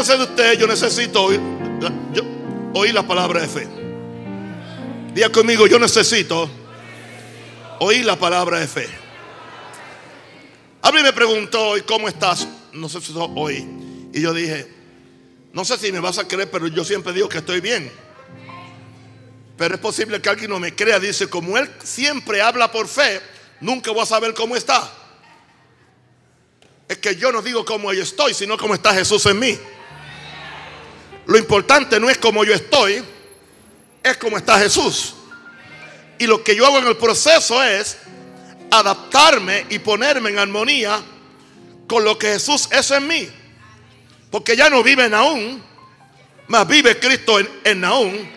Yo no sé de usted, yo necesito oír, yo- la palabra de fe. Diga conmigo, yo necesito oír la palabra de fe. A mí me preguntó hoy, ¿cómo estás? No sé si hoy. Y yo dije, no sé si me vas a creer, pero yo siempre digo que estoy bien. Pero es posible que alguien no me crea. Dice, como él siempre habla por fe, nunca voy a saber cómo está. Es que yo no digo cómo yo estoy, sino cómo está Jesús en mí. Lo importante no es cómo yo estoy, es cómo está Jesús. Y lo que yo hago en el proceso es adaptarme y ponerme en armonía con lo que Jesús es en mí. Porque ya no vive en aún, más vive Cristo en, en.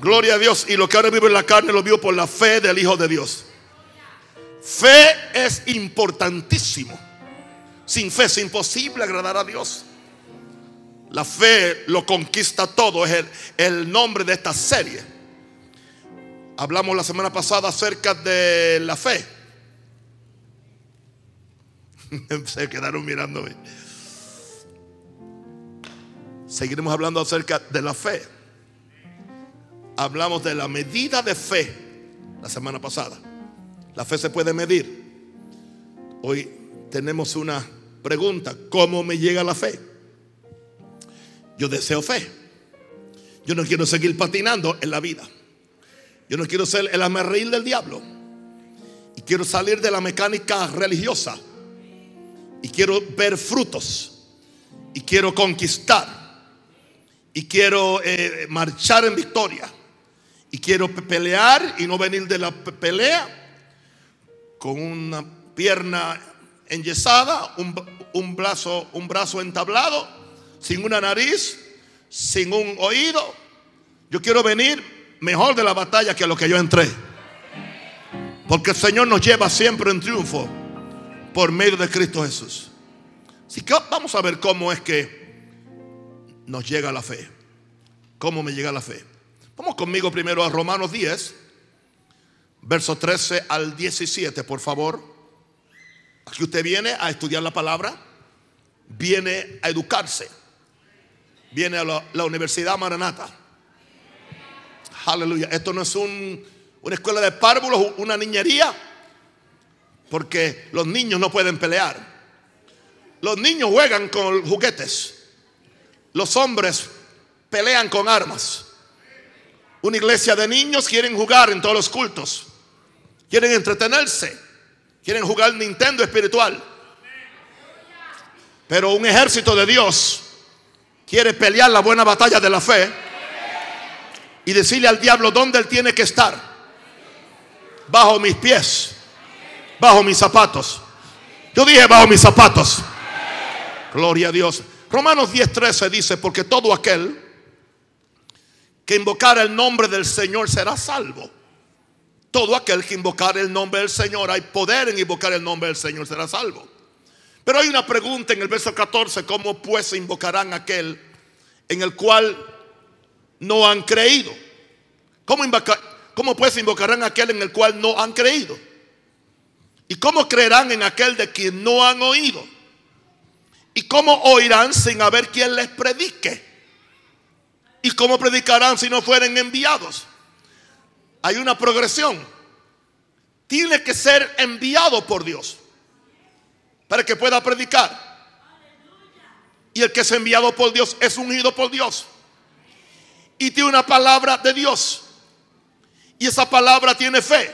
Gloria a Dios. Y lo que ahora vive en la carne lo vivo por la fe del Hijo de Dios. Fe es importantísimo. Sin fe es imposible agradar a Dios. La fe lo conquista todo. Es el, nombre de esta serie. Hablamos la semana pasada acerca de la fe. Se quedaron mirándome. Seguiremos hablando acerca de la fe. Hablamos de la medida de fe la semana pasada. La fe se puede medir. Hoy tenemos una pregunta. ¿Cómo me llega la fe? Yo deseo fe. Yo no quiero seguir patinando en la vida. Yo no quiero ser el amarril del diablo. Y quiero salir de la mecánica religiosa. Y quiero ver frutos. Y quiero conquistar. Y quiero eh, marchar en victoria. Y quiero pe- pelear y no venir de la pe- pelea con una pierna enyesada, un, un brazo, un brazo entablado, sin una nariz, sin un oído. Yo quiero venir mejor de la batalla que a lo que yo entré. Porque el Señor nos lleva siempre en triunfo por medio de Cristo Jesús. Así que vamos a ver cómo es que nos llega la fe. ¿Cómo me llega la fe? Vamos conmigo primero a Romanos 10, verso 13 al 17, por favor. Aquí usted viene a estudiar la palabra, viene a educarse, viene a la, Universidad Maranata. Aleluya. Esto no es un- una escuela de párvulos, una niñería, porque los niños no pueden pelear. Los niños juegan con juguetes. Los hombres pelean con armas. Una iglesia de niños quieren jugar en todos los cultos. Quieren entretenerse. Quieren jugar Nintendo espiritual. Pero un ejército de Dios quiere pelear la buena batalla de la fe y decirle al diablo dónde él tiene que estar. Bajo mis pies. Bajo mis zapatos. Yo dije bajo mis zapatos. Gloria a Dios. Romanos 10:13 dice, porque todo aquel que invocar el nombre del Señor será salvo. Todo aquel que invocar el nombre del Señor, hay poder en invocar el nombre del Señor, será salvo. Pero hay una pregunta en el verso 14, ¿cómo pues invocarán aquel en el cual no han creído? ¿Cómo, invoca- cómo pues invocarán aquel en el cual no han creído? ¿Y cómo creerán en aquel de quien no han oído? ¿Y cómo oirán sin haber quien les predique? ¿Y cómo predicarán si no fueren enviados? Hay una progresión. Tiene que ser enviado por Dios para que pueda predicar. Y el que es enviado por Dios es ungido por Dios. Y tiene una palabra de Dios. Y esa palabra tiene fe.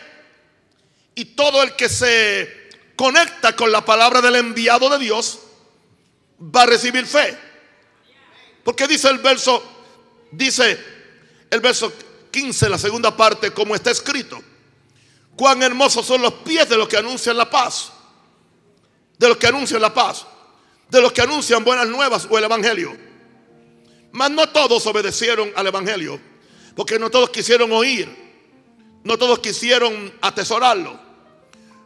Y todo el que se conecta con la palabra del enviado de Dios va a recibir fe. Porque dice el verso, dice el verso 15, la segunda parte, como está escrito. Cuán hermosos son los pies de los que anuncian la paz. De los que anuncian la paz. De los que anuncian buenas nuevas o el evangelio. Mas no todos obedecieron al evangelio. Porque no todos quisieron oír. No todos quisieron atesorarlo.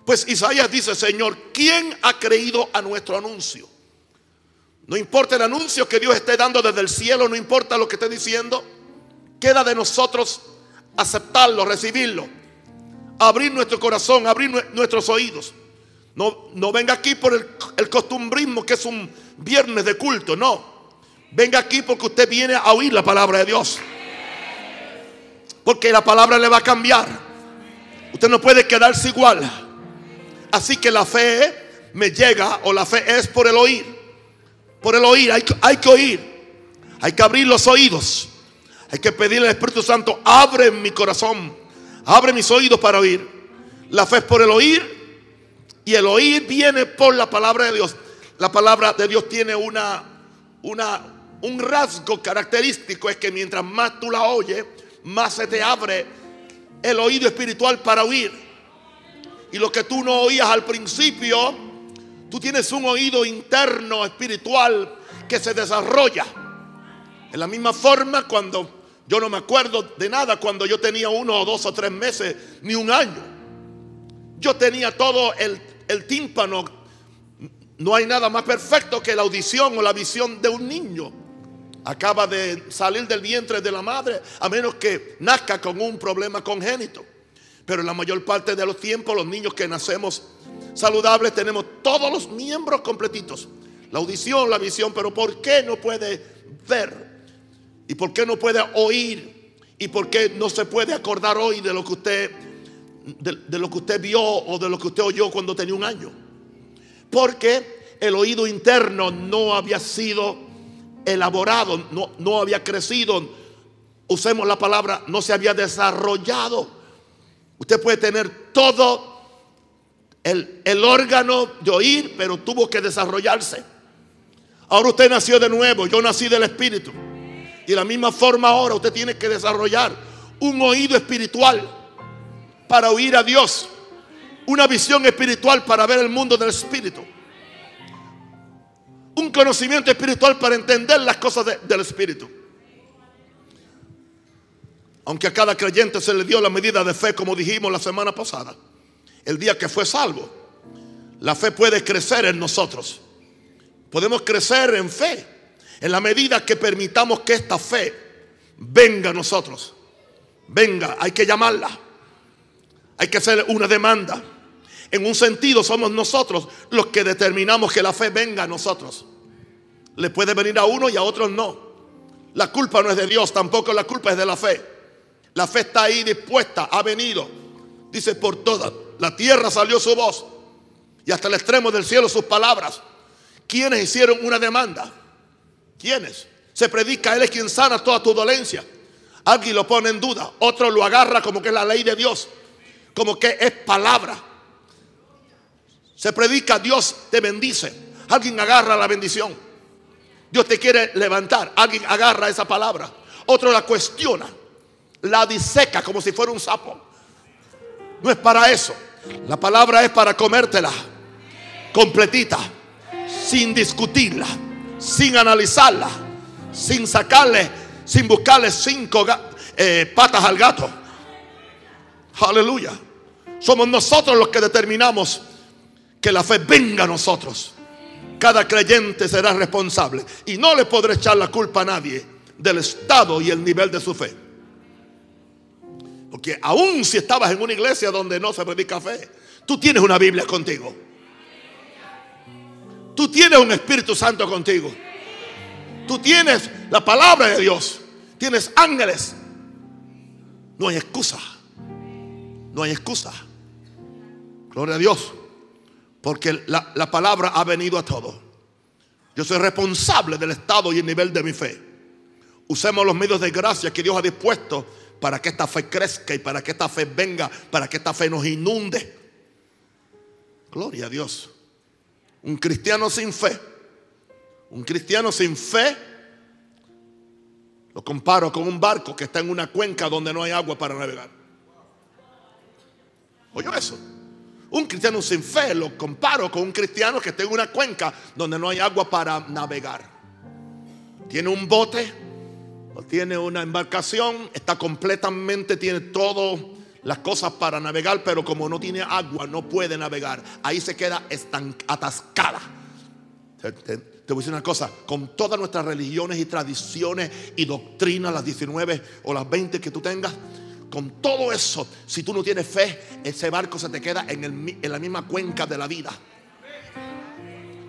Pues Isaías dice, Señor, ¿quién ha creído a nuestro anuncio? No importa el anuncio que Dios esté dando desde el cielo, no importa lo que esté diciendo. Queda de nosotros aceptarlo, recibirlo. Abrir nuestro corazón, abrir nue- nuestros oídos. No, no venga aquí por el, costumbrismo que es un viernes de culto, no. Venga aquí porque usted viene a oír la palabra de Dios. Porque la palabra le va a cambiar. Usted no puede quedarse igual. Así que la fe me llega o la fe es por el oír. Por el oír, hay, hay que oír. Hay que abrir los oídos. Hay que pedirle al Espíritu Santo, abre mi corazón, abre mis oídos para oír. La fe es por el oír y el oír viene por la palabra de Dios. La palabra de Dios tiene una, una, un rasgo característico, es que mientras más tú la oyes, más se te abre el oído espiritual para oír. Y lo que tú no oías al principio, tú tienes un oído interno espiritual que se desarrolla. En la misma forma cuando yo no me acuerdo de nada cuando yo tenía uno o dos o tres meses, ni un año. Yo tenía todo el, el tímpano. No hay nada más perfecto que la audición o la visión de un niño. Acaba de salir del vientre de la madre, a menos que nazca con un problema congénito. Pero la mayor parte de los tiempos, los niños que nacemos saludables tenemos todos los miembros completitos. La audición, la visión, pero ¿por qué no puede ver? ¿Y por qué no puede oír? ¿Y por qué no se puede acordar hoy de lo que usted de, lo que usted vio o de lo que usted oyó cuando tenía un año? Porque el oído interno no había sido elaborado, no, no había crecido. Usemos la palabra, no se había desarrollado. Usted puede tener todo el, el órgano de oír, pero tuvo que desarrollarse. Ahora usted nació de nuevo, yo nací del Espíritu. Y de la misma forma ahora usted tiene que desarrollar un oído espiritual para oír a Dios. Una visión espiritual para ver el mundo del Espíritu. Un conocimiento espiritual para entender las cosas del Espíritu. Aunque a cada creyente se le dio la medida de fe, como dijimos la semana pasada, el día que fue salvo, la fe puede crecer en nosotros. Podemos crecer en fe en la medida que permitamos que esta fe venga a nosotros. Venga, hay que llamarla. Hay que hacer una demanda. En un sentido somos nosotros los que determinamos que la fe venga a nosotros. Le puede venir a uno y a otros no. La culpa no es de Dios, tampoco la culpa es de la fe. La fe está ahí dispuesta, ha venido. Dice por toda la tierra salió su voz y hasta el extremo del cielo sus palabras. ¿Quiénes hicieron una demanda? ¿Quiénes? Se predica, Él es quien sana toda tu dolencia. Alguien lo pone en duda, otro lo agarra como que es la ley de Dios, como que es palabra. Se predica, Dios te bendice. Alguien agarra la bendición. Dios te quiere levantar. Alguien agarra esa palabra. Otro la cuestiona. La diseca como si fuera un sapo. No es para eso. La palabra es para comértela completita, sin discutirla sin analizarla, sin sacarle, sin buscarle cinco eh, patas al gato. Aleluya. Somos nosotros los que determinamos que la fe venga a nosotros. Cada creyente será responsable y no le podré echar la culpa a nadie del estado y el nivel de su fe. Porque aún si estabas en una iglesia donde no se predica fe, tú tienes una Biblia contigo. Tú tienes un Espíritu Santo contigo. Tú tienes la palabra de Dios. Tienes ángeles. No hay excusa. No hay excusa. Gloria a Dios. Porque la, la palabra ha venido a todo. Yo soy responsable del estado y el nivel de mi fe. Usemos los medios de gracia que Dios ha dispuesto para que esta fe crezca y para que esta fe venga, para que esta fe nos inunde. Gloria a Dios. Un cristiano sin fe, un cristiano sin fe, lo comparo con un barco que está en una cuenca donde no hay agua para navegar. Oye eso? Un cristiano sin fe lo comparo con un cristiano que está en una cuenca donde no hay agua para navegar. Tiene un bote o tiene una embarcación, está completamente, tiene todo las cosas para navegar, pero como no tiene agua, no puede navegar. Ahí se queda atascada. Te, voy a decir una cosa, con todas nuestras religiones y tradiciones y doctrinas, las 19 o las 20 que tú tengas, con todo eso, si tú no tienes fe, ese barco se te queda en, la misma cuenca de la vida.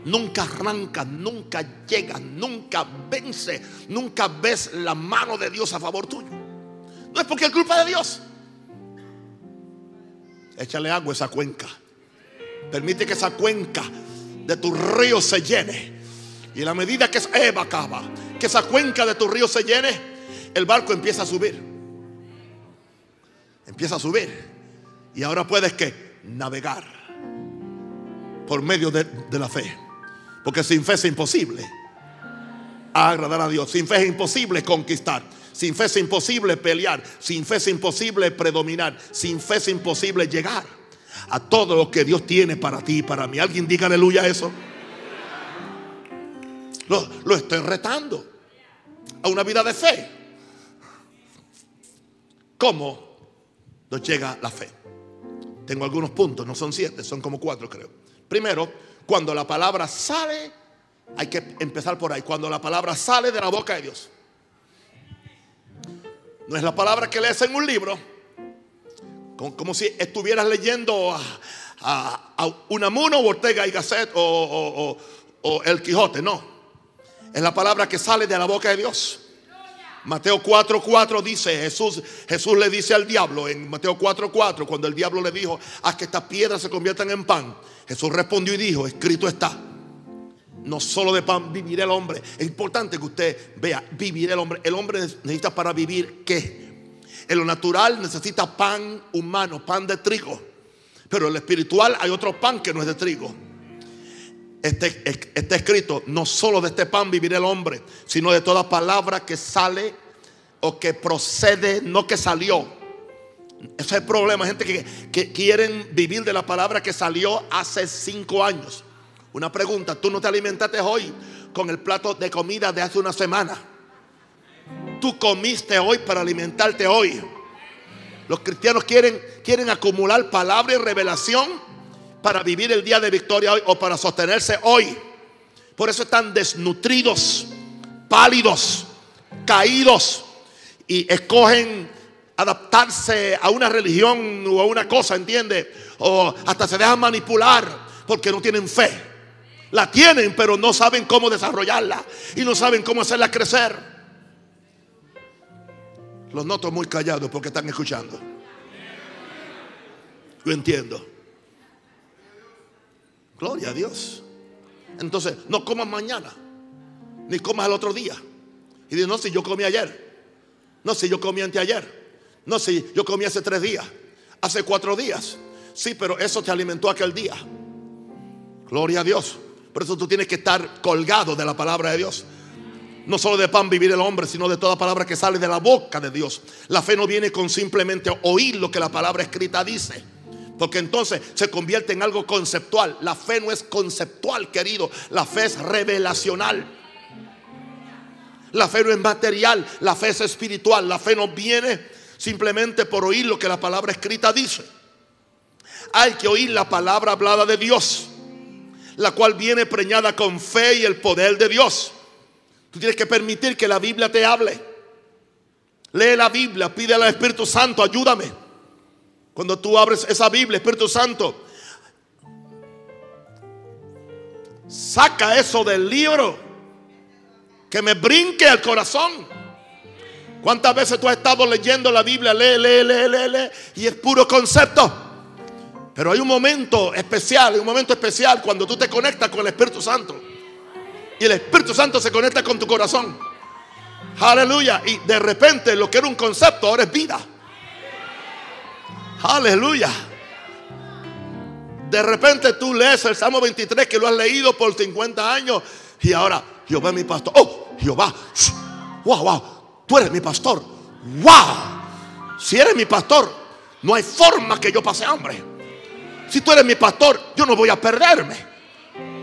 nunca arranca, nunca llega, nunca vence, nunca ves la mano de Dios a favor tuyo. No es porque es culpa de Dios. Échale agua a esa cuenca. Permite que esa cuenca de tu río se llene. Y en la medida que Eva acaba, que esa cuenca de tu río se llene, el barco empieza a subir. Empieza a subir. Y ahora puedes que navegar por medio de, la fe. Porque sin fe es imposible agradar a Dios. Sin fe es imposible conquistar. Sin fe es imposible pelear. Sin fe es imposible predominar. Sin fe es imposible llegar a todo lo que Dios tiene para ti y para mí. ¿Alguien diga aleluya eso? Lo, lo estoy retando a una vida de fe. ¿Cómo nos llega la fe? Tengo algunos puntos, no son siete, son como cuatro creo. Primero, cuando la palabra sale, hay que empezar por ahí, cuando la palabra sale de la boca de Dios. No es la palabra que lees en un libro, como, si estuvieras leyendo a, a, Unamuno, Ortega y Gasset o El Quijote, no. Es la palabra que sale de la boca de Dios. Mateo 4:4 dice, Jesús, Jesús le dice al diablo en Mateo 4:4, cuando el diablo le dijo, haz que estas piedras se conviertan en pan. Jesús respondió y dijo, escrito está. No solo de pan vivirá el hombre. Es importante que usted vea, vivir el hombre. El hombre necesita para vivir qué? En lo natural necesita pan humano, pan de trigo. Pero en lo espiritual hay otro pan que no es de trigo. Este, está escrito, no solo de este pan vivirá el hombre, sino de toda palabra que sale o que procede, no que salió. Ese es el problema, gente que, que quieren vivir de la palabra que salió hace cinco años. Una pregunta, tú no te alimentaste hoy con el plato de comida de hace una semana. Tú comiste hoy para alimentarte hoy. Los cristianos quieren, quieren acumular palabra y revelación para vivir el día de victoria hoy o para sostenerse hoy. Por eso están desnutridos, pálidos, caídos y escogen adaptarse a una religión o a una cosa, ¿entiende? O hasta se dejan manipular porque no tienen fe. La tienen, pero no saben cómo desarrollarla y no saben cómo hacerla crecer. Los noto muy callados porque están escuchando. Yo entiendo. Gloria a Dios. Entonces, no comas mañana, ni comas el otro día. Y dice, no, si yo comí ayer. No, si yo comí anteayer. No, si yo comí hace tres días. Hace cuatro días. Sí, pero eso te alimentó aquel día. Gloria a Dios. Por eso tú tienes que estar colgado de la palabra de Dios. No solo de pan vivir el hombre, sino de toda palabra que sale de la boca de Dios. La fe no viene con simplemente oír lo que la palabra escrita dice. Porque entonces se convierte en algo conceptual. La fe no es conceptual, querido. La fe es revelacional. La fe no es material, la fe es espiritual. La fe no viene simplemente por oír lo que la palabra escrita dice. Hay que oír la palabra hablada de Dios, la cual viene preñada con fe y el poder de Dios. Tú tienes que permitir que la Biblia te hable. Lee la Biblia, pide al Espíritu Santo, ayúdame. Cuando tú abres esa Biblia, Espíritu Santo, saca eso del libro que me brinque al corazón. ¿Cuántas veces tú has estado leyendo la Biblia? Lee, lee, lee, lee, lee. Y es puro concepto. Pero hay un momento especial, un momento especial cuando tú te conectas con el Espíritu Santo. Y el Espíritu Santo se conecta con tu corazón. Aleluya. Y de repente lo que era un concepto ahora es vida. Aleluya. De repente tú lees el Salmo 23 que lo has leído por 50 años y ahora Jehová es mi pastor. Oh, Jehová. Wow, wow. Tú eres mi pastor. Wow. Si eres mi pastor, no hay forma que yo pase hambre. Si tú eres mi pastor, yo no voy a perderme.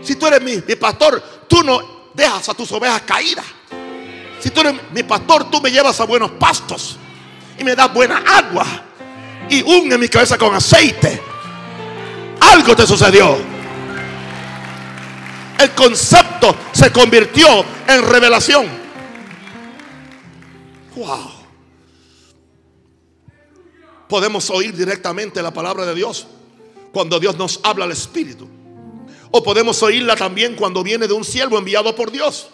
Si tú eres mi, mi pastor, tú no dejas a tus ovejas caídas. Si tú eres mi pastor, tú me llevas a buenos pastos y me das buena agua y unge mi cabeza con aceite. Algo te sucedió. El concepto se convirtió en revelación. Wow. Podemos oír directamente la palabra de Dios cuando Dios nos habla al Espíritu. O podemos oírla también cuando viene de un siervo enviado por Dios.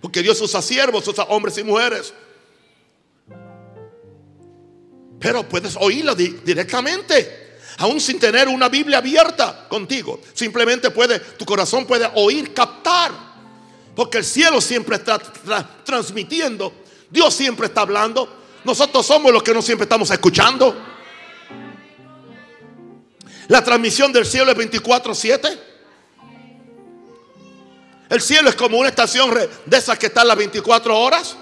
Porque Dios usa siervos, usa hombres y mujeres. Pero puedes oírla directamente, aún sin tener una Biblia abierta contigo. Simplemente puede, tu corazón puede oír, captar. Porque el cielo siempre está transmitiendo. Dios siempre está hablando. Nosotros somos los que no siempre estamos escuchando. La transmisión del cielo es 24-7. El cielo es como una estación de esas que están las 24 horas.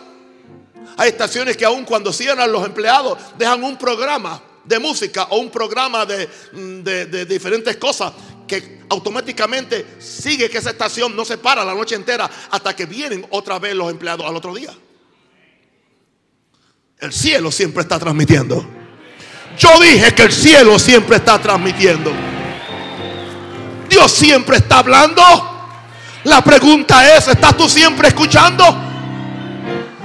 Hay estaciones que aún cuando cierran los empleados dejan un programa de música o un programa de, de, diferentes cosas que automáticamente sigue que esa estación no se para la noche entera hasta que vienen otra vez los empleados al otro día. El cielo siempre está transmitiendo. Yo dije que el cielo siempre está transmitiendo. Dios siempre está hablando. La pregunta es, ¿estás tú siempre escuchando?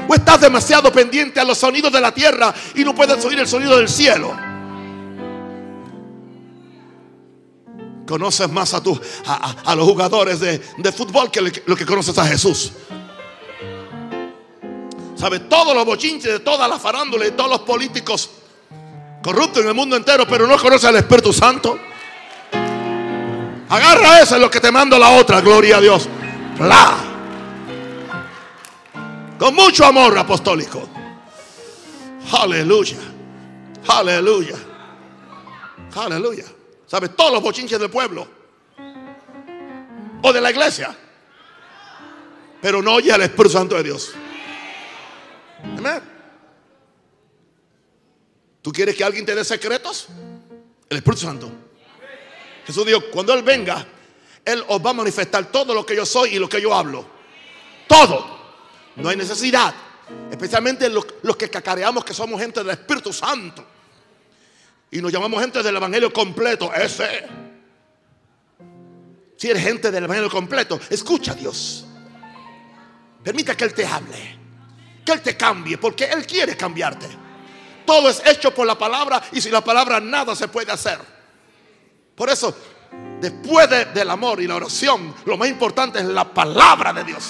¿O estás demasiado pendiente a los sonidos de la tierra y no puedes oír el sonido del cielo? Conoces más a, tu, a, los jugadores de, fútbol que lo que conoces a Jesús. Sabes todos los bochinches de toda la farándula y todos los políticos corruptos en el mundo entero, pero no conoces al Espíritu Santo. Agarra eso, es lo que te mando la otra, gloria a Dios. Con mucho amor apostólico. Aleluya. Aleluya. Aleluya. ¿Sabes? Todos los bochinches del pueblo. O de la iglesia. Pero no oye al Espíritu Santo de Dios. Amén. ¿Tú quieres que alguien te dé secretos? El Espíritu Santo. Jesús dijo, cuando Él venga, Él os va a manifestar todo lo que yo soy y lo que yo hablo. Todo. No hay necesidad. Especialmente los, que cacareamos que somos gente del Espíritu Santo. Y nos llamamos gente del Evangelio completo. Ese. Si eres gente del Evangelio completo, escucha a Dios. Permita que Él te hable. Que Él te cambie. Porque Él quiere cambiarte. Todo es hecho por la palabra. Y sin la palabra nada se puede hacer. Por eso, después del amor y la oración, lo más importante es la palabra de Dios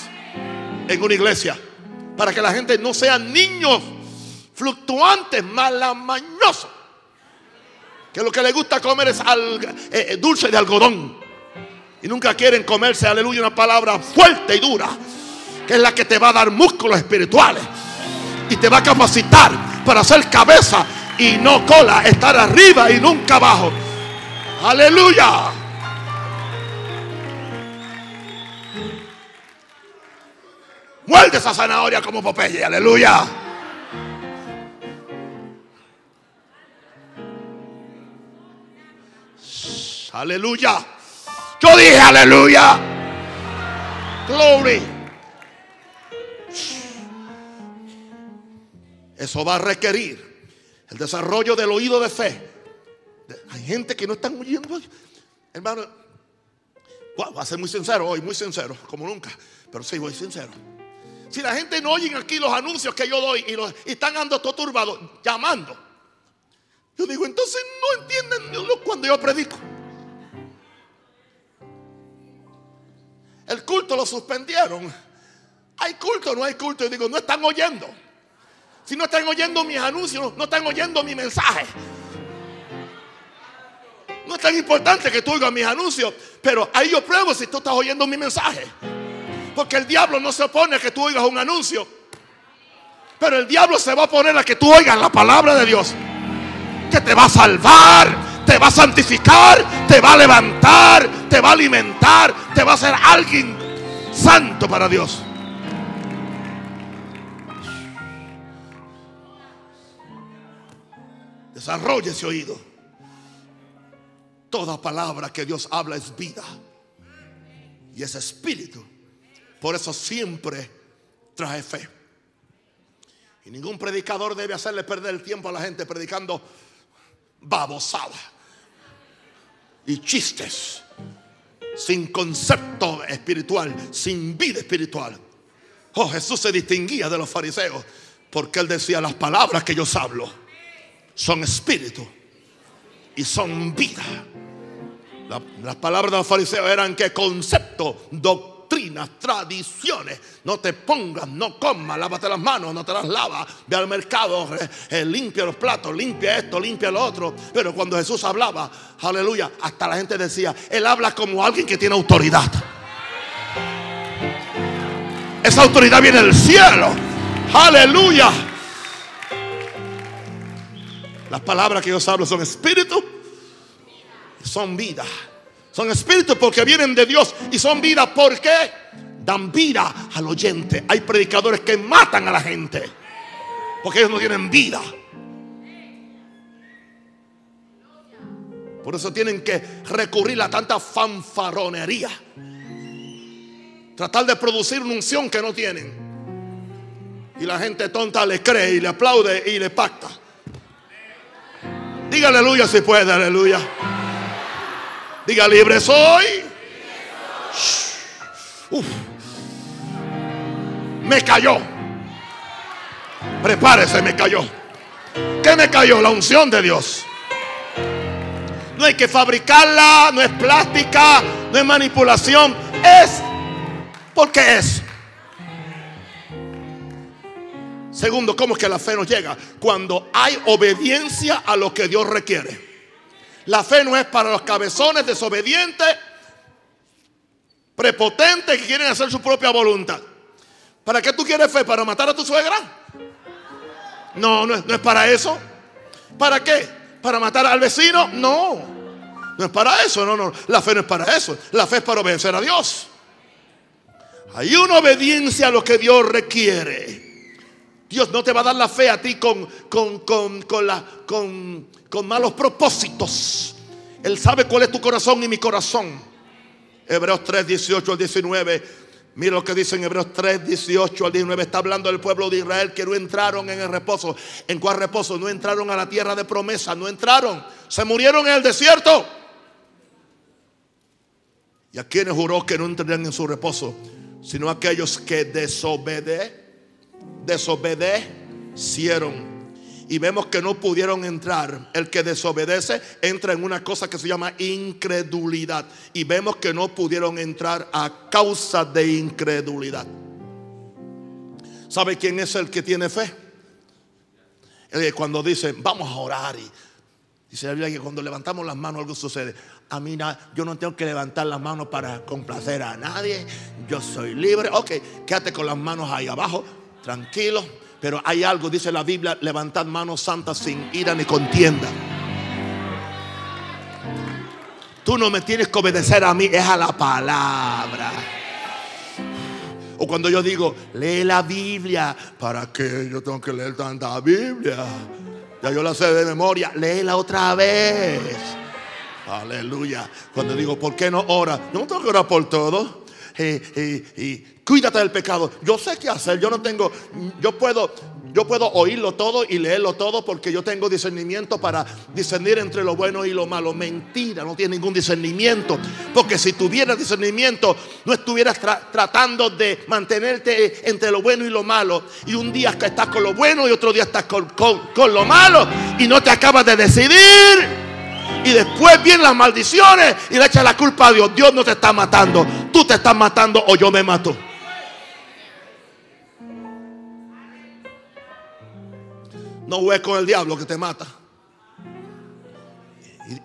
en una iglesia. Para que la gente no sea niños fluctuantes, malamañosos. Que lo que le gusta comer es eh, eh, dulce de algodón. Y nunca quieren comerse, aleluya, una palabra fuerte y dura. Que es la que te va a dar músculos espirituales. Y te va a capacitar para ser cabeza y no cola. Estar arriba y nunca abajo. Aleluya. Muerde esa zanahoria como Popeye. Aleluya. Aleluya. Yo dije aleluya. Glory. Eso va a requerir el desarrollo del oído de fe hay gente que no están oyendo. Hermano, voy a ser muy sincero hoy, muy sincero, como nunca. Pero sí, voy sincero. Si la gente no oye aquí los anuncios que yo doy y, están andando todo turbados, llamando. Yo digo, entonces no entienden cuando yo predico. El culto lo suspendieron. Hay culto, no hay culto. Yo digo, no están oyendo. Si no están oyendo mis anuncios, no están oyendo mi mensaje. No es tan importante que tú oigas mis anuncios, pero ahí yo pruebo si tú estás oyendo mi mensaje. Porque el diablo no se opone a que tú oigas un anuncio. Pero el diablo se va a poner a que tú oigas la palabra de Dios. Que te va a salvar, te va a santificar, te va a levantar, te va a alimentar, te va a hacer alguien santo para Dios. Desarrolle ese oído. Toda palabra que Dios habla es vida y es espíritu. Por eso siempre trae fe. Y ningún predicador debe hacerle perder el tiempo a la gente predicando babosada y chistes sin concepto espiritual, sin vida espiritual. Oh, Jesús se distinguía de los fariseos porque él decía las palabras que yo hablo son espíritu y son vida. La- las palabras de los fariseos eran que concepto, tradiciones. No te pongas, no comas, lávate las manos, no te las lavas. Ve al mercado, eh, limpia los platos, limpia esto, limpia lo otro. Pero cuando Jesús hablaba, aleluya, hasta la gente decía, Él habla como alguien que tiene autoridad. Esa autoridad viene del cielo. Aleluya. Las palabras que yo hablo son espíritu, son vida. Son espíritu porque vienen de Dios y son vida porque dan vida al oyente. Hay predicadores que matan a la gente porque ellos no tienen vida. Por eso tienen que recurrir a tanta fanfaronería. Tratar de producir una unción que no tienen. Y la gente tonta le cree y le aplaude y le pacta. Diga aleluya si puede, aleluya. Diga libre soy. Uf. Me cayó. Prepárese, me cayó. ¿Qué me cayó? La unción de Dios. No hay que fabricarla, no es plástica, no es manipulación. Es porque es. Segundo, ¿cómo es que la fe nos llega? Cuando hay obediencia a lo que Dios requiere. La fe no es para los cabezones desobedientes, prepotentes que quieren hacer su propia voluntad. ¿Para qué tú quieres fe? ¿Para matar a tu suegra? No, no es, no es para eso. ¿Para qué? ¿Para matar al vecino? No. No es para eso, no, no. La fe no es para eso. La fe es para obedecer a Dios. Hay una obediencia a lo que Dios requiere. Dios no te va a dar la fe a ti con, con, con, con, la, con, con malos propósitos. Él sabe cuál es tu corazón y mi corazón. Hebreos 3, 18 al 19. Mira lo que dice en Hebreos 3, 18 al 19. Está hablando del pueblo de Israel que no entraron en el reposo. ¿En cuál reposo? No entraron a la tierra de promesa. No entraron. Se murieron en el desierto. ¿Y a quienes juró que no entrarían en su reposo? Sino aquellos que desobedecieron desobedecieron. Y vemos que no pudieron entrar. El que desobedece entra en una cosa que se llama incredulidad. Y vemos que no pudieron entrar a causa de incredulidad. ¿Sabe quién es el que tiene fe? Cuando dicen, vamos a orar. Y dice la Biblia que cuando levantamos las manos algo sucede. A mí na- yo no tengo que levantar las manos para complacer a nadie. Yo soy libre. Ok, quédate con las manos ahí abajo, tranquilo. Pero hay algo, dice la Biblia, levantad manos santas sin ira ni contienda. Tú no me tienes que obedecer a mí, es a la palabra. O cuando yo digo, lee la Biblia, ¿para qué yo tengo que leer tanta Biblia? Ya yo la sé de memoria, léela otra vez. Aleluya. Cuando digo, ¿por qué no ora? Yo no tengo que orar por todo. Eh, eh, y cuídate del pecado. Yo sé qué hacer. Yo no tengo, yo puedo, yo puedo oírlo todo y leerlo todo porque yo tengo discernimiento para discernir entre lo bueno y lo malo. Mentira, no tienes ningún discernimiento. Porque si tuvieras discernimiento, no estuvieras tra- tratando de mantenerte entre lo bueno y lo malo. Y un día estás con lo bueno y otro día estás con, con- con lo malo. Y no te acabas de decidir. Y después vienen las maldiciones y le echas la culpa a Dios. Dios no te está matando. Tú te estás matando o yo me mato. No juegues con el diablo que te mata.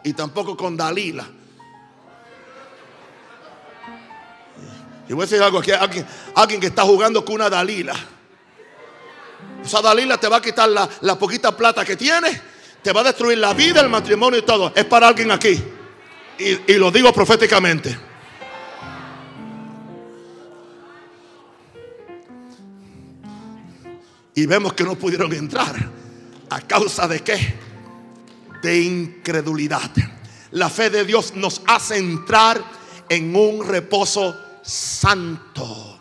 Y, tampoco con Dalila. Y voy a decir algo aquí. Alguien, alguien que está jugando con una Dalila. Esa Dalila te va a quitar la, la poquita plata que tienes. Te va a destruir la vida, el matrimonio y todo. Es para alguien aquí. Y, y lo digo proféticamente. Y vemos que no pudieron entrar. ¿A causa de qué? De incredulidad. La fe de Dios nos hace entrar en un reposo santo.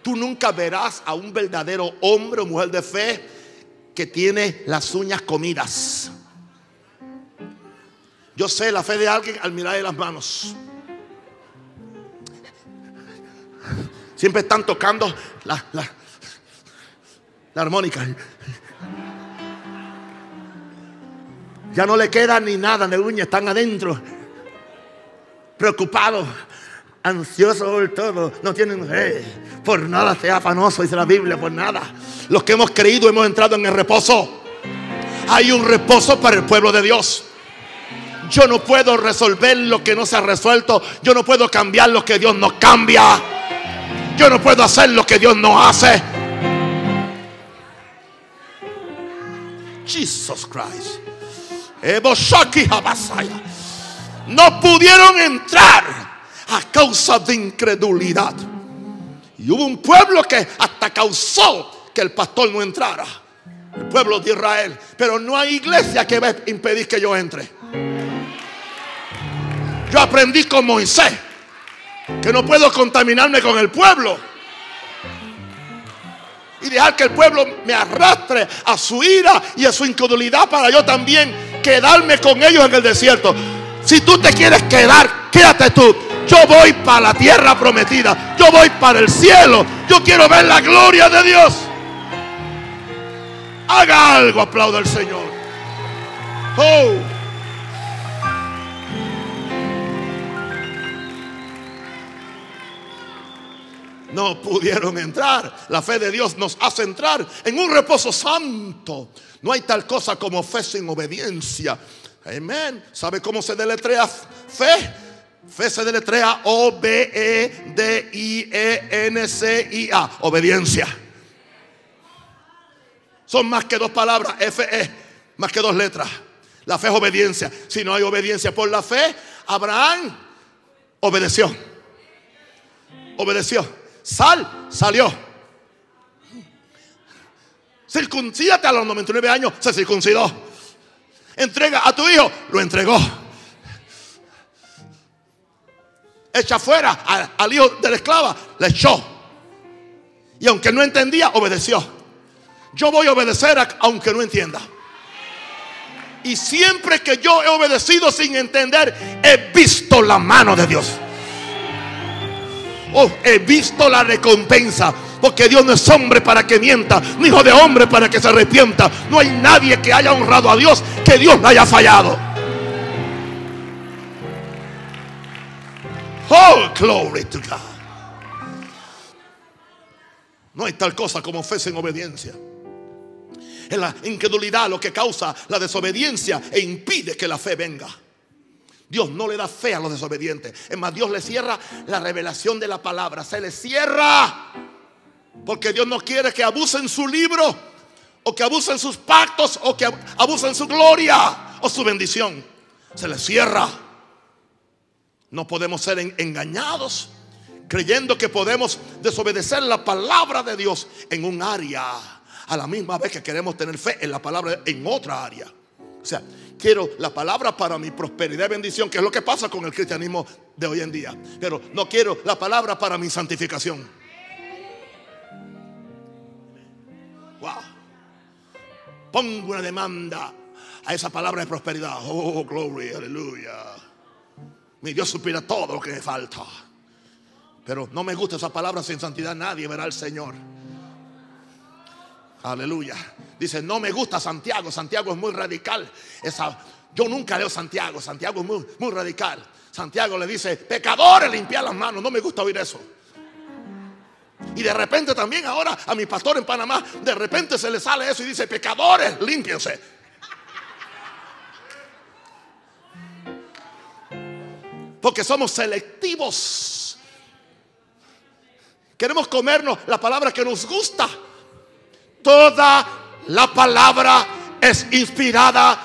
Tú nunca verás a un verdadero hombre o mujer de fe que tiene las uñas comidas. Yo sé la fe de alguien al mirarle las manos. Siempre están tocando la, la, la armónica. Ya no le queda ni nada de uña, están adentro. preocupados, ansiosos por todo, no tienen fe. Por nada sea afanoso, dice la Biblia, por nada. Los que hemos creído hemos entrado en el reposo. Hay un reposo para el pueblo de Dios. Yo no puedo resolver lo que no se ha resuelto. Yo no puedo cambiar lo que Dios no cambia. Yo no puedo hacer lo que Dios no hace. Jesus Christ. No pudieron entrar a causa de incredulidad. Y hubo un pueblo que hasta causó que el pastor no entrara. El pueblo de Israel. Pero no hay iglesia que va a impedir que yo entre. Yo aprendí con Moisés que no puedo contaminarme con el pueblo y dejar que el pueblo me arrastre a su ira y a su incredulidad para yo también quedarme con ellos en el desierto. Si tú te quieres quedar, quédate tú. Yo voy para la tierra prometida. Yo voy para el cielo. Yo quiero ver la gloria de Dios. Haga algo, aplauda al Señor. Oh. no pudieron entrar. La fe de Dios nos hace entrar en un reposo santo. No hay tal cosa como fe sin obediencia. Amén. ¿Sabe cómo se deletrea fe? Fe se deletrea O-B-E-D-I-E-N-C-I-A. Obediencia. Son más que dos palabras. F-E. Más que dos letras. La fe es obediencia. Si no hay obediencia por la fe, Abraham obedeció. Obedeció. Sal, salió. Circuncídate a los 99 años, se circuncidó. Entrega a tu hijo, lo entregó. Echa fuera al, hijo de la esclava, le echó. Y aunque no entendía, obedeció. Yo voy a obedecer aunque no entienda. Y siempre que yo he obedecido sin entender, he visto la mano de Dios. Oh, he visto la recompensa. Porque Dios no es hombre para que mienta, ni hijo de hombre para que se arrepienta. No hay nadie que haya honrado a Dios que Dios le haya fallado. Oh, glory to God. No hay tal cosa como fe sin obediencia. Es la incredulidad lo que causa la desobediencia e impide que la fe venga. Dios no le da fe a los desobedientes. Es más, Dios le cierra la revelación de la palabra. Se le cierra. Porque Dios no quiere que abusen su libro. O que abusen sus pactos. O que abusen su gloria. O su bendición. Se le cierra. No podemos ser engañados. Creyendo que podemos desobedecer la palabra de Dios en un área. A la misma vez que queremos tener fe en la palabra en otra área. O sea, quiero la palabra para mi prosperidad y bendición, que es lo que pasa con el cristianismo de hoy en día. Pero no quiero la palabra para mi santificación. Wow. Pongo una demanda a esa palabra de prosperidad. Oh, glory, aleluya. Mi Dios supiera todo lo que me falta. Pero no me gusta esa palabra sin santidad. Nadie verá al Señor. Aleluya. Dice, no me gusta Santiago. Santiago es muy radical. Esa, yo nunca leo Santiago. Santiago es muy, muy radical. Santiago le dice, pecadores, limpiar las manos. No me gusta oír eso. Y de repente también ahora a mi pastor en Panamá, de repente se le sale eso y dice, pecadores, límpiense. Porque somos selectivos. Queremos comernos la palabra que nos gusta. Toda la palabra es inspirada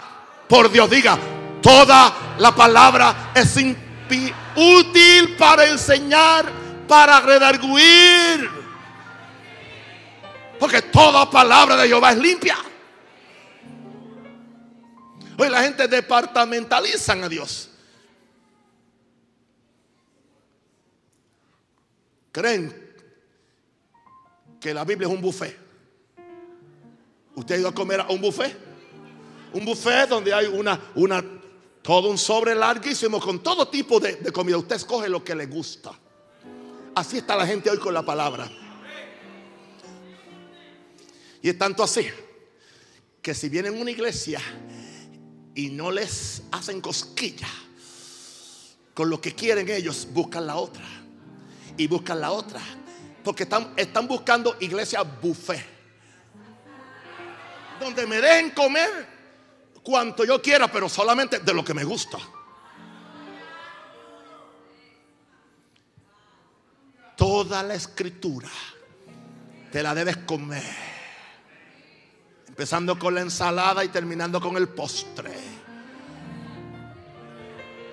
por Dios. Diga, toda la palabra es útil para enseñar, para redarguir. Porque toda palabra de Jehová es limpia. Hoy la gente departamentalizan a Dios. Creen que la Biblia es un buffet. ¿Usted ha ido a comer a un buffet? Un buffet donde hay una, una, todo un sobre larguísimo con todo tipo de, de comida. Usted escoge lo que le gusta. Así está la gente hoy con la palabra. Y es tanto así que si vienen a una iglesia y no les hacen cosquilla con lo que quieren ellos, buscan la otra. Y buscan la otra. Porque están, están buscando iglesias buffet. Donde me dejen comer cuanto yo quiera, pero solamente de lo que me gusta. Toda la escritura te la debes comer. Empezando con la ensalada y terminando con el postre.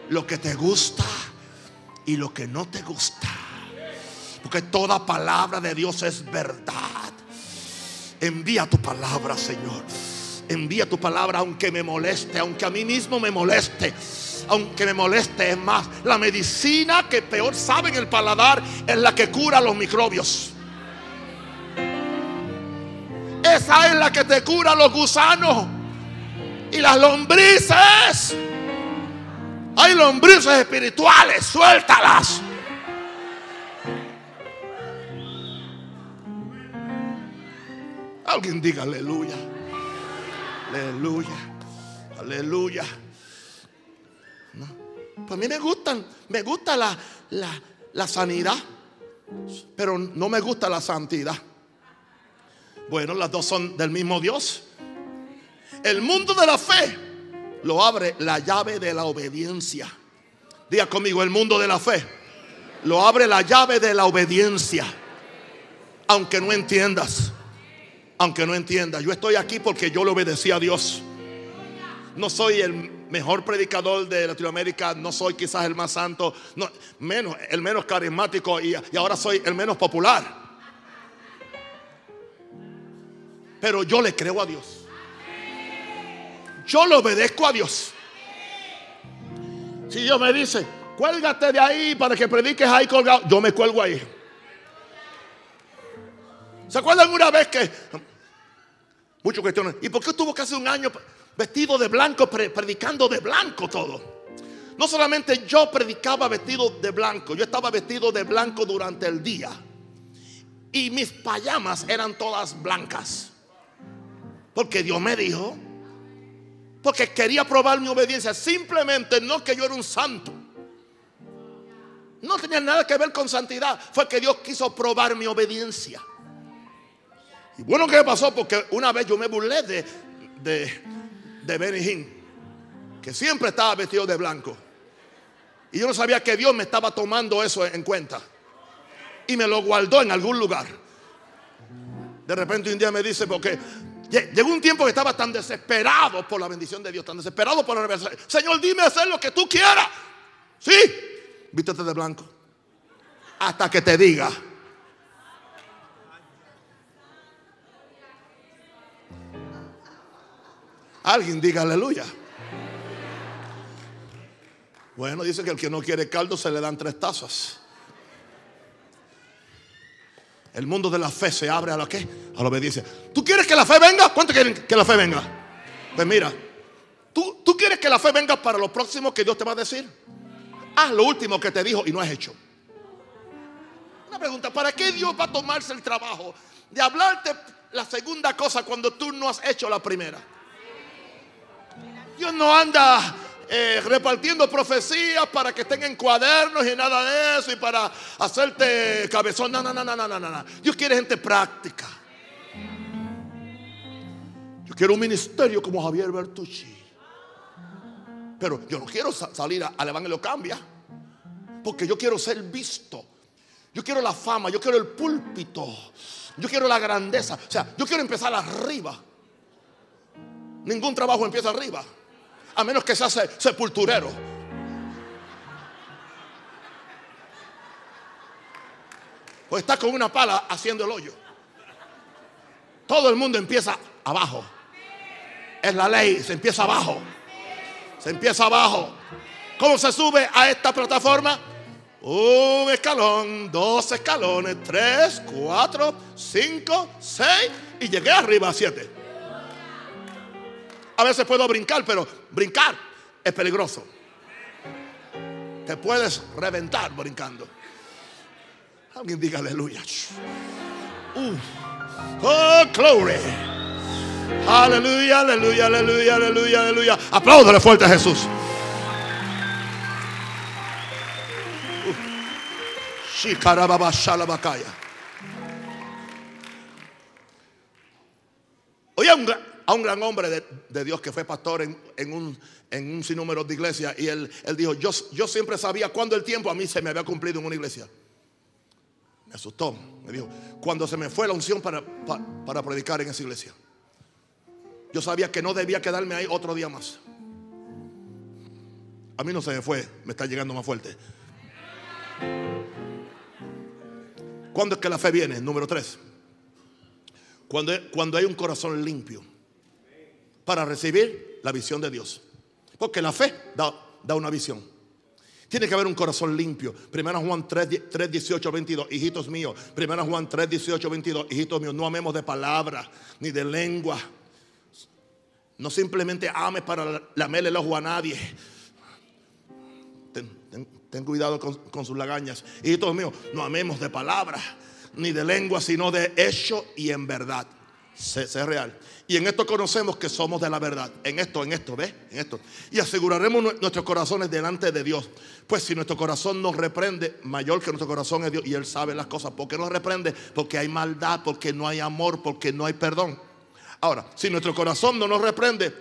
Lo que te gusta y lo que no te gusta. Porque toda palabra de Dios es verdad. Envía tu palabra, Señor. Envía tu palabra aunque me moleste, aunque a mí mismo me moleste. Aunque me moleste, es más, la medicina que peor sabe en el paladar es la que cura los microbios. Esa es la que te cura los gusanos y las lombrices. Hay lombrices espirituales, suéltalas. Alguien diga aleluya. Aleluya. Aleluya. Pues a mí me gustan, me gusta la, la, la sanidad, pero no me gusta la santidad. Bueno, las dos son del mismo Dios. El mundo de la fe lo abre la llave de la obediencia. Diga conmigo, el mundo de la fe lo abre la llave de la obediencia. Aunque no entiendas, aunque no entiendas, yo estoy aquí porque yo le obedecí a Dios. No soy el mejor predicador de Latinoamérica, no soy quizás el más santo, no, menos, el menos carismático y, y ahora soy el menos popular. Pero yo le creo a Dios. Yo le obedezco a Dios. Si Dios me dice, cuélgate de ahí para que prediques ahí colgado, yo me cuelgo ahí. ¿Se acuerdan una vez que muchos cuestiones? ¿Y por qué estuvo casi un año vestido de blanco, predicando de blanco todo? No solamente yo predicaba vestido de blanco, yo estaba vestido de blanco durante el día. Y mis payamas eran todas blancas. Porque Dios me dijo, porque quería probar mi obediencia, simplemente no que yo era un santo. No tenía nada que ver con santidad, fue que Dios quiso probar mi obediencia. Y bueno, ¿qué pasó? Porque una vez yo me burlé de, de, de Benny que siempre estaba vestido de blanco. Y yo no sabía que Dios me estaba tomando eso en cuenta. Y me lo guardó en algún lugar. De repente un día me dice, porque llegó un tiempo que estaba tan desesperado por la bendición de Dios, tan desesperado por la revelación. Señor, dime hacer lo que tú quieras. Sí, vístete de blanco. Hasta que te diga. Alguien diga aleluya. Bueno, dice que el que no quiere caldo se le dan tres tazas. El mundo de la fe se abre a la qué? A la obediencia. ¿Tú quieres que la fe venga? ¿Cuánto quieren que la fe venga? Pues mira, ¿tú, ¿tú quieres que la fe venga para lo próximo que Dios te va a decir? Haz lo último que te dijo y no has hecho. Una pregunta, ¿para qué Dios va a tomarse el trabajo de hablarte la segunda cosa cuando tú no has hecho la primera? Dios no anda eh, repartiendo profecías para que estén en cuadernos y nada de eso y para hacerte cabezón. No, no, no, no, no, no, no. Dios quiere gente práctica. Yo quiero un ministerio como Javier Bertucci. Pero yo no quiero salir al Evangelio Cambia. Porque yo quiero ser visto. Yo quiero la fama, yo quiero el púlpito. Yo quiero la grandeza. O sea, yo quiero empezar arriba. Ningún trabajo empieza arriba a menos que sea sepulturero. O está con una pala haciendo el hoyo. Todo el mundo empieza abajo. Es la ley, se empieza abajo. Se empieza abajo. ¿Cómo se sube a esta plataforma? Un escalón, dos escalones, tres, cuatro, cinco, seis y llegué arriba a siete. A veces puedo brincar, pero brincar es peligroso. Te puedes reventar brincando. Alguien diga aleluya. Uh. Oh, glory. Aleluya, aleluya, aleluya, aleluya, aleluya. Apláudale fuerte a Jesús. Shikarababashalabakaya. Oye, un, gran, a un gran hombre de, Dios que fue pastor en, un, en un sinnúmero de iglesias y él, dijo, yo, siempre sabía cuándo el tiempo a mí se me había cumplido en una iglesia. Me asustó, me dijo, cuando se me fue la unción para, para, para predicar en esa iglesia. Yo sabía que no debía quedarme ahí otro día más. A mí no se me fue, me está llegando más fuerte. ¿Cuándo es que la fe viene? Número tres. Cuando, cuando hay un corazón limpio para recibir la visión de Dios. Porque la fe da, una visión. Tiene que haber un corazón limpio. Primera Juan 3, 3, 18, 22. Hijitos míos. Primera Juan 3, 18, 22. Hijitos míos, no amemos de palabra ni de lengua. No simplemente ames para lamerle el ojo a nadie. Ten cuidado con, con, sus lagañas. Hijitos míos, no amemos de palabra ni de lengua, sino de hecho y en verdad. Sé, real. Y en esto conocemos que somos de la verdad. En esto, en esto, ¿ves? En esto. Y aseguraremos nuestros corazones delante de Dios. Pues si nuestro corazón nos reprende, mayor que nuestro corazón es Dios. Y Él sabe las cosas. ¿Por qué nos reprende? Porque hay maldad, porque no hay amor, porque no hay perdón. Ahora, si nuestro corazón no nos reprende,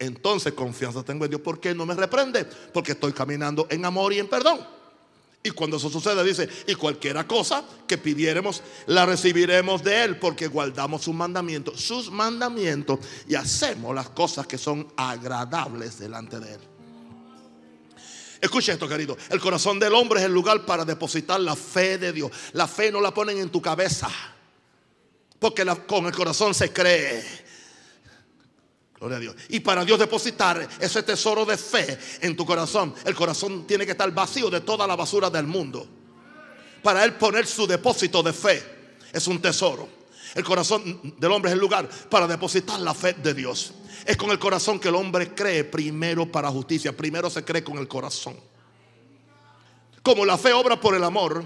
entonces confianza tengo en Dios. ¿Por qué no me reprende? Porque estoy caminando en amor y en perdón. Y cuando eso sucede, dice, y cualquiera cosa que pidiéremos, la recibiremos de Él, porque guardamos sus mandamientos, sus mandamientos, y hacemos las cosas que son agradables delante de Él. Escucha esto, querido. El corazón del hombre es el lugar para depositar la fe de Dios. La fe no la ponen en tu cabeza, porque con el corazón se cree. Y para Dios depositar ese tesoro de fe en tu corazón, el corazón tiene que estar vacío de toda la basura del mundo. Para Él poner su depósito de fe es un tesoro. El corazón del hombre es el lugar para depositar la fe de Dios. Es con el corazón que el hombre cree primero para justicia. Primero se cree con el corazón. Como la fe obra por el amor,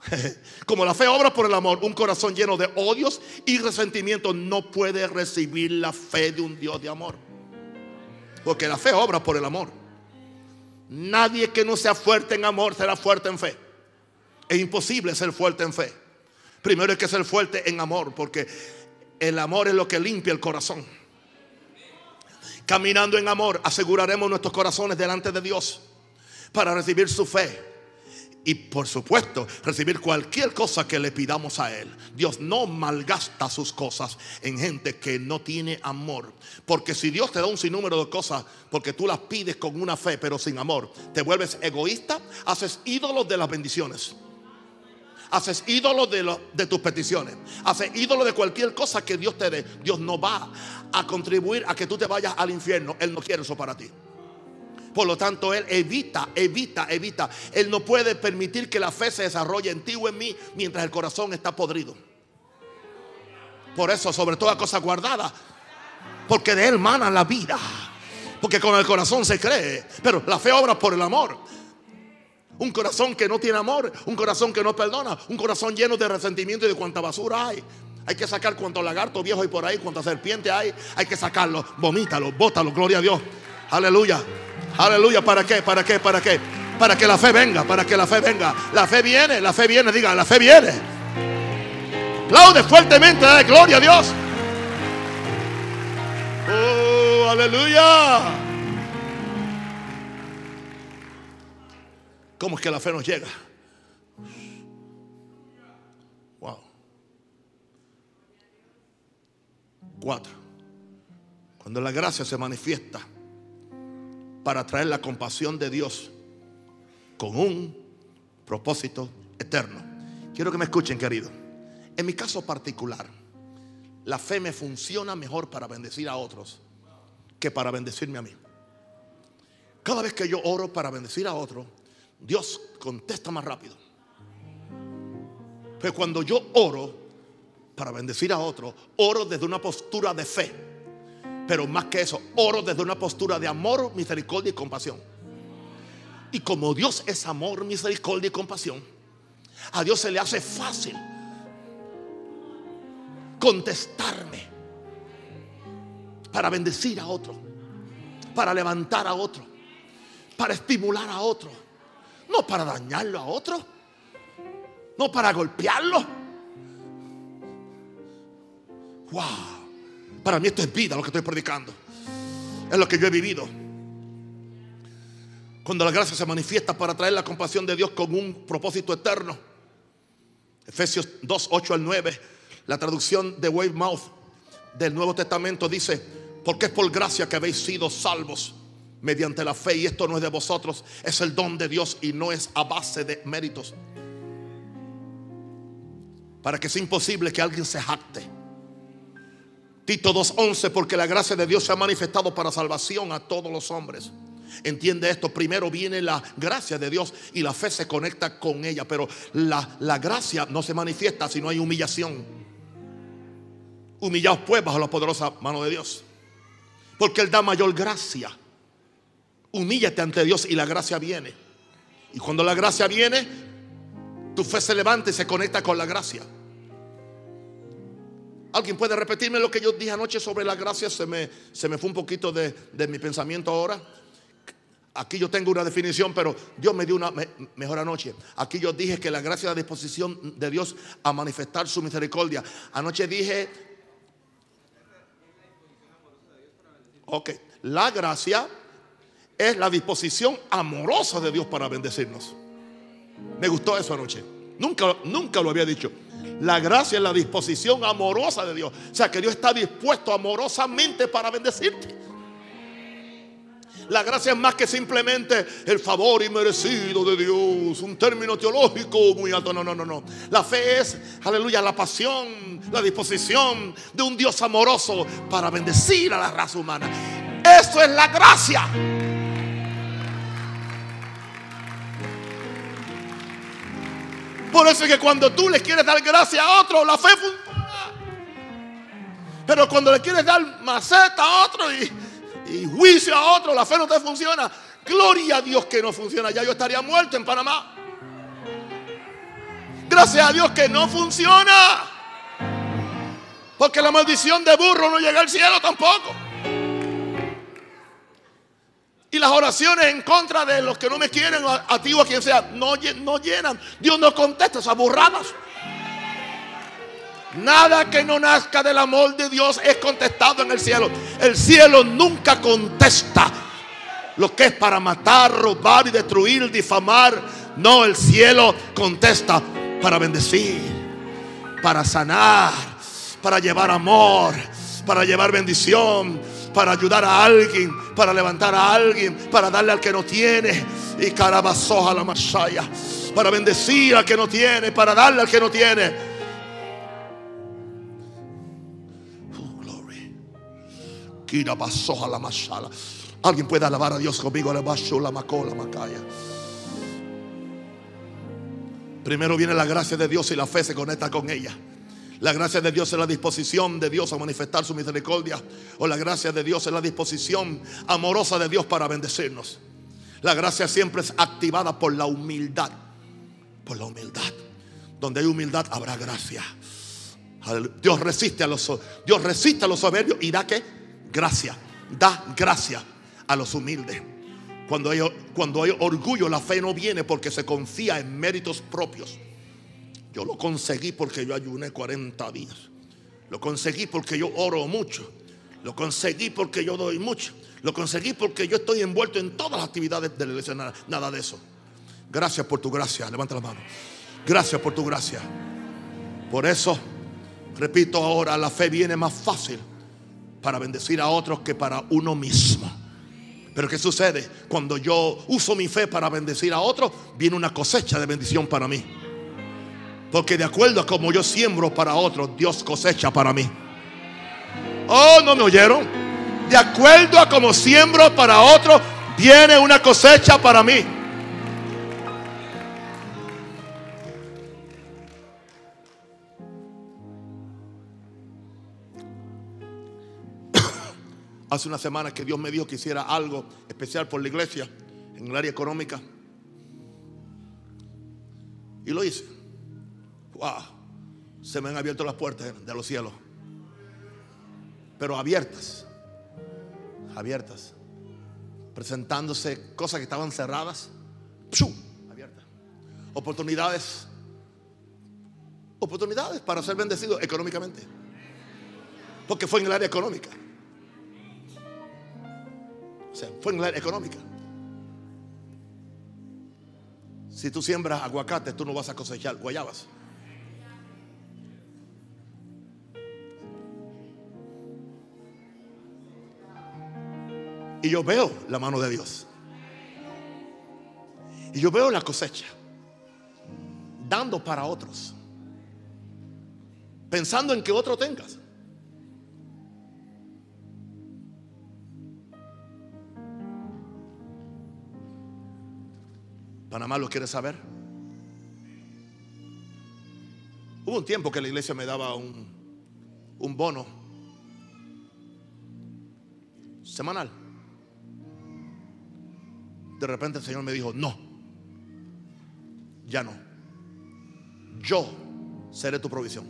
como la fe obra por el amor, un corazón lleno de odios y resentimientos no puede recibir la fe de un Dios de amor. Porque la fe obra por el amor. Nadie que no sea fuerte en amor será fuerte en fe. Es imposible ser fuerte en fe. Primero hay que ser fuerte en amor, porque el amor es lo que limpia el corazón. Caminando en amor, aseguraremos nuestros corazones delante de Dios para recibir su fe. Y por supuesto, recibir cualquier cosa que le pidamos a Él. Dios no malgasta sus cosas en gente que no tiene amor. Porque si Dios te da un sinnúmero de cosas, porque tú las pides con una fe, pero sin amor, te vuelves egoísta, haces ídolos de las bendiciones. Haces ídolo de, lo, de, tus peticiones. Haces ídolo de cualquier cosa que Dios te dé. Dios no va a contribuir a que tú te vayas al infierno. Él no quiere eso para ti. Por lo tanto, Él evita, evita, evita. Él no puede permitir que la fe se desarrolle en ti o en mí mientras el corazón está podrido. Por eso, sobre toda cosa guardada, porque de Él mana la vida. Porque con el corazón se cree. Pero la fe obra por el amor. Un corazón que no tiene amor, un corazón que no perdona, un corazón lleno de resentimiento y de cuánta basura hay. Hay que sacar cuánto lagarto viejo hay por ahí, cuánta serpiente hay. Hay que sacarlo, vomítalo, bótalo, gloria a Dios. Aleluya. Aleluya. ¿Para qué? ¿Para qué? ¿Para qué? Para que la fe venga, para que la fe venga. La fe viene, la fe viene, diga, la fe viene. Aplaude fuertemente, dale gloria a Dios. Oh, aleluya. ¿Cómo es que la fe nos llega? Wow. Cuatro. Cuando la gracia se manifiesta para traer la compasión de Dios con un propósito eterno. Quiero que me escuchen, querido. En mi caso particular, la fe me funciona mejor para bendecir a otros que para bendecirme a mí. Cada vez que yo oro para bendecir a otro, Dios contesta más rápido. Pero cuando yo oro para bendecir a otro, oro desde una postura de fe. Pero más que eso, oro desde una postura de amor, misericordia y compasión. Y como Dios es amor, misericordia y compasión, a Dios se le hace fácil contestarme para bendecir a otro, para levantar a otro, para estimular a otro, no para dañarlo a otro. no para golpearlo. Wow. Para mí esto es vida lo que estoy predicando. Es lo que yo he vivido. Cuando la gracia se manifiesta para traer la compasión de Dios con un propósito eterno. Efesios 2, 8 al 9. La traducción de Weymouth del Nuevo Testamento dice, porque es por gracia que habéis sido salvos mediante la fe y esto no es de vosotros, es el don de Dios y no es a base de méritos. Para que sea imposible que alguien se jacte. Tito 2.11, porque la gracia de Dios se ha manifestado para salvación a todos los hombres. Entiende esto, primero viene la gracia de Dios y la fe se conecta con ella, pero la, la gracia no se manifiesta si no hay humillación. Humillaos pues bajo la poderosa mano de Dios, porque Él da mayor gracia. Humíllate ante Dios y la gracia viene. Y cuando la gracia viene, tu fe se levanta y se conecta con la gracia. ¿Alguien puede repetirme lo que yo dije anoche sobre la gracia? Se me, se me fue un poquito de, de mi pensamiento ahora. Aquí yo tengo una definición, pero Dios me dio una mejor anoche. Aquí yo dije que la gracia es la disposición de Dios a manifestar su misericordia. Anoche dije, ok, la gracia es la disposición amorosa de Dios para bendecirnos. Me gustó eso anoche. Nunca, nunca lo había dicho. La gracia es la disposición amorosa de Dios. O sea, que Dios está dispuesto amorosamente para bendecirte. La gracia es más que simplemente el favor inmerecido de Dios, un término teológico muy alto. No, no, no, no. La fe es, aleluya, la pasión, la disposición de un Dios amoroso para bendecir a la raza humana. Eso es la gracia. Por eso es que cuando tú le quieres dar gracia a otro, la fe funciona. Pero cuando le quieres dar maceta a otro y y juicio a otro, la fe no te funciona. Gloria a Dios que no funciona. Ya yo estaría muerto en Panamá. Gracias a Dios que no funciona. Porque la maldición de burro no llega al cielo tampoco. Y las oraciones en contra de los que no me quieren, a, ti o a quien sea, no, no llenan. Dios no contesta esas burradas. Nada que no nazca del amor de Dios es contestado en el cielo. El cielo nunca contesta lo que es para matar, robar y destruir, difamar. No, el cielo contesta para bendecir, para sanar, para llevar amor, para llevar bendición, para ayudar a alguien, para levantar a alguien, para darle al que no tiene. Y carabazoja la masaya, para bendecir al que no tiene, para darle al que no tiene. la mashala. Alguien puede alabar a Dios conmigo. La macola macaya. Primero viene la gracia de Dios y la fe se conecta con ella. La gracia de Dios es la disposición de Dios a manifestar su misericordia. O la gracia de Dios es la disposición amorosa de Dios para bendecirnos. La gracia siempre es activada por la humildad. Por la humildad. Donde hay humildad habrá gracia. Dios resiste a los Dios resiste a los soberbios y da que gracia, da gracia a los humildes. Cuando hay, cuando hay orgullo, la fe no viene porque se confía en méritos propios. Yo lo conseguí porque yo ayuné 40 días. Lo conseguí porque yo oro mucho. Lo conseguí porque yo doy mucho. Lo conseguí porque yo estoy envuelto en todas las actividades de la iglesia. Nada, nada de eso. Gracias por tu gracia. Levanta la mano. Gracias por tu gracia. Por eso, repito ahora, la fe viene más fácil para bendecir a otros que para uno mismo. Pero ¿qué sucede? Cuando yo uso mi fe para bendecir a otros, viene una cosecha de bendición para mí. Porque de acuerdo a como yo siembro para otros, Dios cosecha para mí. Oh, ¿no me oyeron? De acuerdo a como siembro para otros, viene una cosecha para mí. Hace una semana que Dios me dijo que hiciera algo especial por la iglesia en el área económica. Y lo hice. Wow. Se me han abierto las puertas de los cielos. Pero abiertas. Abiertas. Presentándose cosas que estaban cerradas. Abiertas. Oportunidades oportunidades para ser bendecido económicamente. Porque fue en el área económica. O sea, fue en el área económica. Si tú siembras aguacate, tú no vas a cosechar guayabas. Y yo veo la mano de Dios. Y yo veo la cosecha. Dando para otros. Pensando en que otro tengas. Panamá lo quiere saber. Hubo un tiempo que la iglesia me daba un, un bono semanal. De repente el Señor me dijo, no, ya no. Yo seré tu provisión.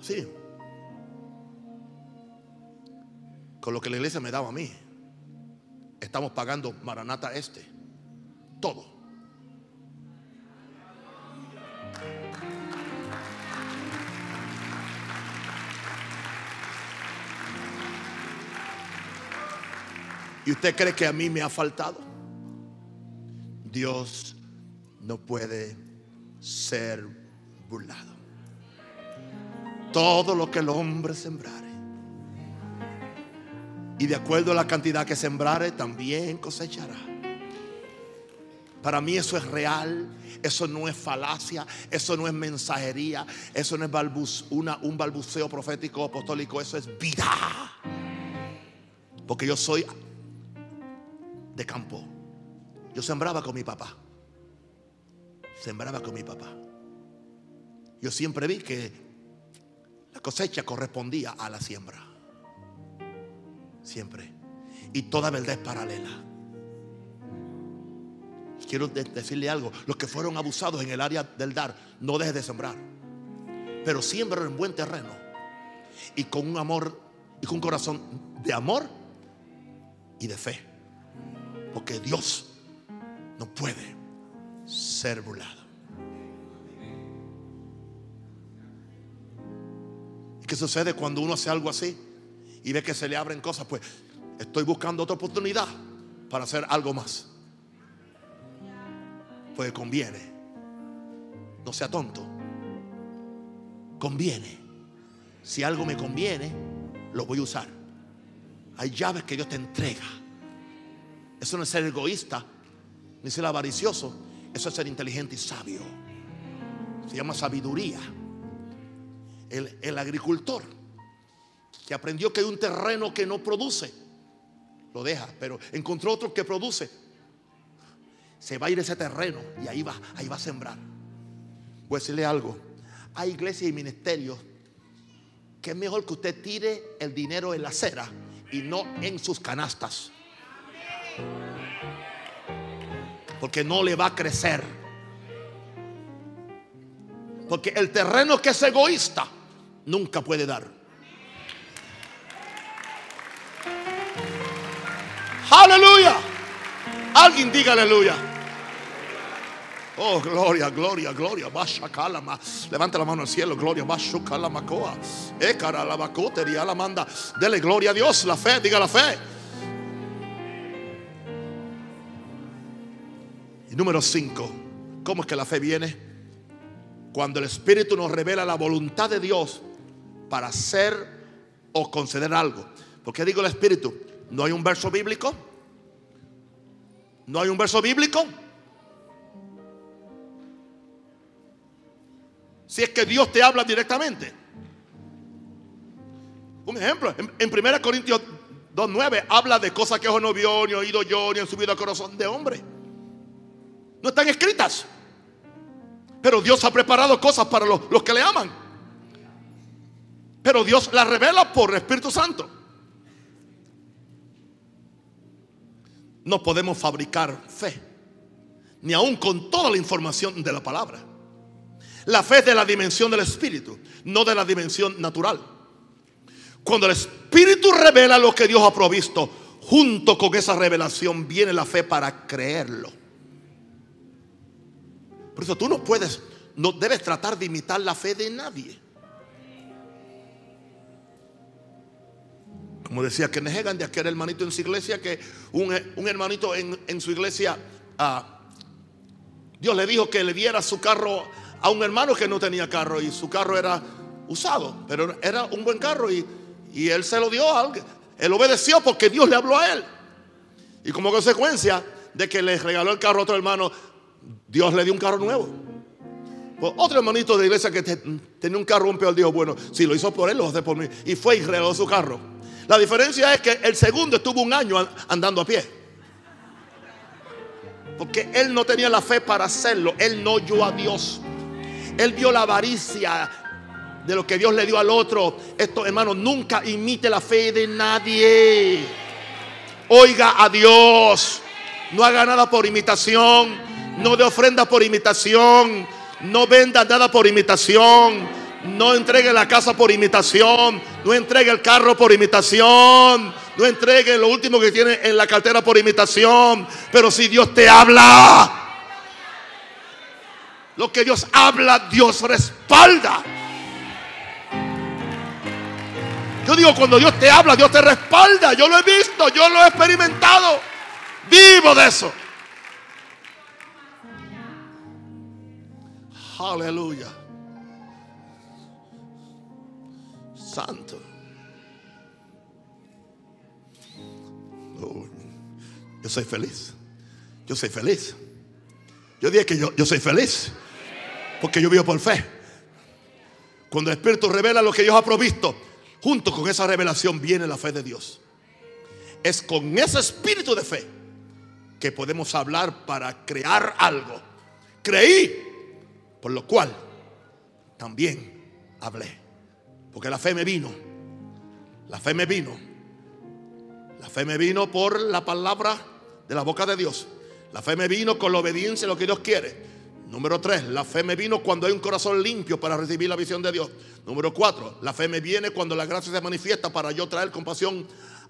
Sí. Con lo que la iglesia me daba a mí. Estamos pagando Maranata Este. Todo. ¿Y usted cree que a mí me ha faltado? Dios no puede ser burlado. Todo lo que el hombre sembrare. Y de acuerdo a la cantidad que sembrare, también cosechará. Para mí eso es real, eso no es falacia, eso no es mensajería, eso no es un balbuceo profético apostólico, eso es vida. Porque yo soy de campo. Yo sembraba con mi papá. Sembraba con mi papá. Yo siempre vi que la cosecha correspondía a la siembra. Siempre. Y toda verdad es paralela. Quiero decirle algo. Los que fueron abusados en el área del dar, no dejes de sembrar. Pero siembra en buen terreno. Y con un amor y con un corazón de amor y de fe. Porque Dios no puede ser burlado. ¿Y qué sucede cuando uno hace algo así? y ve que se le abren cosas, pues estoy buscando otra oportunidad para hacer algo más. Pues conviene. No sea tonto. Conviene. Si algo me conviene, lo voy a usar. Hay llaves que Dios te entrega. Eso no es ser egoísta, ni ser avaricioso. Eso es ser inteligente y sabio. Se llama sabiduría. El, el agricultor que aprendió que hay un terreno que no produce, lo deja, pero encontró otro que produce. Se va a ir ese terreno y ahí va, ahí va a sembrar. Voy a decirle algo. Hay iglesias y ministerios que es mejor que usted tire el dinero en la acera y no en sus canastas. Porque no le va a crecer. Porque el terreno que es egoísta nunca puede dar. Aleluya. Alguien diga aleluya. Oh, gloria, gloria, gloria. Levanta la mano al cielo. Gloria. la la manda. Dele gloria a Dios. La fe, diga la fe. Número 5. ¿Cómo es que la fe viene? Cuando el Espíritu nos revela la voluntad de Dios para hacer o conceder algo. ¿Por qué digo el Espíritu? ¿No hay un verso bíblico? ¿No hay un verso bíblico? Si es que Dios te habla directamente. Un ejemplo, en, 1 Corintios 2.9 habla de cosas que ojo no vio, ni oído yo, ni en subido al corazón de hombre. No están escritas. Pero Dios ha preparado cosas para los, los que le aman. Pero Dios las revela por el Espíritu Santo. no podemos fabricar fe, ni aún con toda la información de la palabra. La fe es de la dimensión del Espíritu, no de la dimensión natural. Cuando el Espíritu revela lo que Dios ha provisto, junto con esa revelación viene la fe para creerlo. Por eso tú no puedes, no debes tratar de imitar la fe de nadie. Como decía que Hegan de aquel hermanito en su iglesia, que un, hermanito en, su iglesia, ah, Dios le dijo que le diera su carro a un hermano que no tenía carro y su carro era usado, pero era un buen carro y, y él se lo dio a alguien. Él obedeció porque Dios le habló a él. Y como consecuencia de que le regaló el carro a otro hermano, Dios le dio un carro nuevo. Pues otro hermanito de iglesia que tenía un carro un peor dijo, bueno, si lo hizo por él, lo hace por mí. Y fue y regaló su carro. La diferencia es que el segundo estuvo un año andando a pie. Porque él no tenía la fe para hacerlo. Él no oyó a Dios. Él vio la avaricia de lo que Dios le dio al otro. Esto, hermano, nunca imite la fe de nadie. Oiga a Dios. No haga nada por imitación. No de ofrenda por imitación. No venda nada por imitación. No entregue la casa por imitación. No entregue el carro por imitación. No entregue lo último que tiene en la cartera por imitación. Pero si Dios te habla, lo que Dios habla, Dios respalda. Yo digo, cuando Dios te habla, Dios te respalda. Yo lo he visto, yo lo he experimentado. Vivo de eso. Aleluya. santo. Yo soy feliz. Yo soy feliz. Yo dije que yo, yo soy feliz. Porque yo vivo por fe. Cuando el Espíritu revela lo que Dios ha provisto, junto con esa revelación viene la fe de Dios. Es con ese espíritu de fe que podemos hablar para crear algo. Creí, por lo cual también hablé. Porque la fe me vino. La fe me vino. La fe me vino por la palabra de la boca de Dios. La fe me vino con la obediencia a lo que Dios quiere. Número tres, la fe me vino cuando hay un corazón limpio para recibir la visión de Dios. Número cuatro, la fe me viene cuando la gracia se manifiesta para yo traer compasión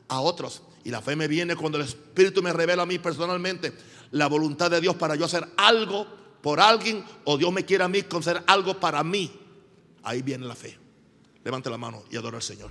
a otros. Y la fe me viene cuando el Espíritu me revela a mí personalmente la voluntad de Dios para yo hacer algo por alguien o Dios me quiere a mí con hacer algo para mí. Ahí viene la fe. Levante la mano y adora al Señor.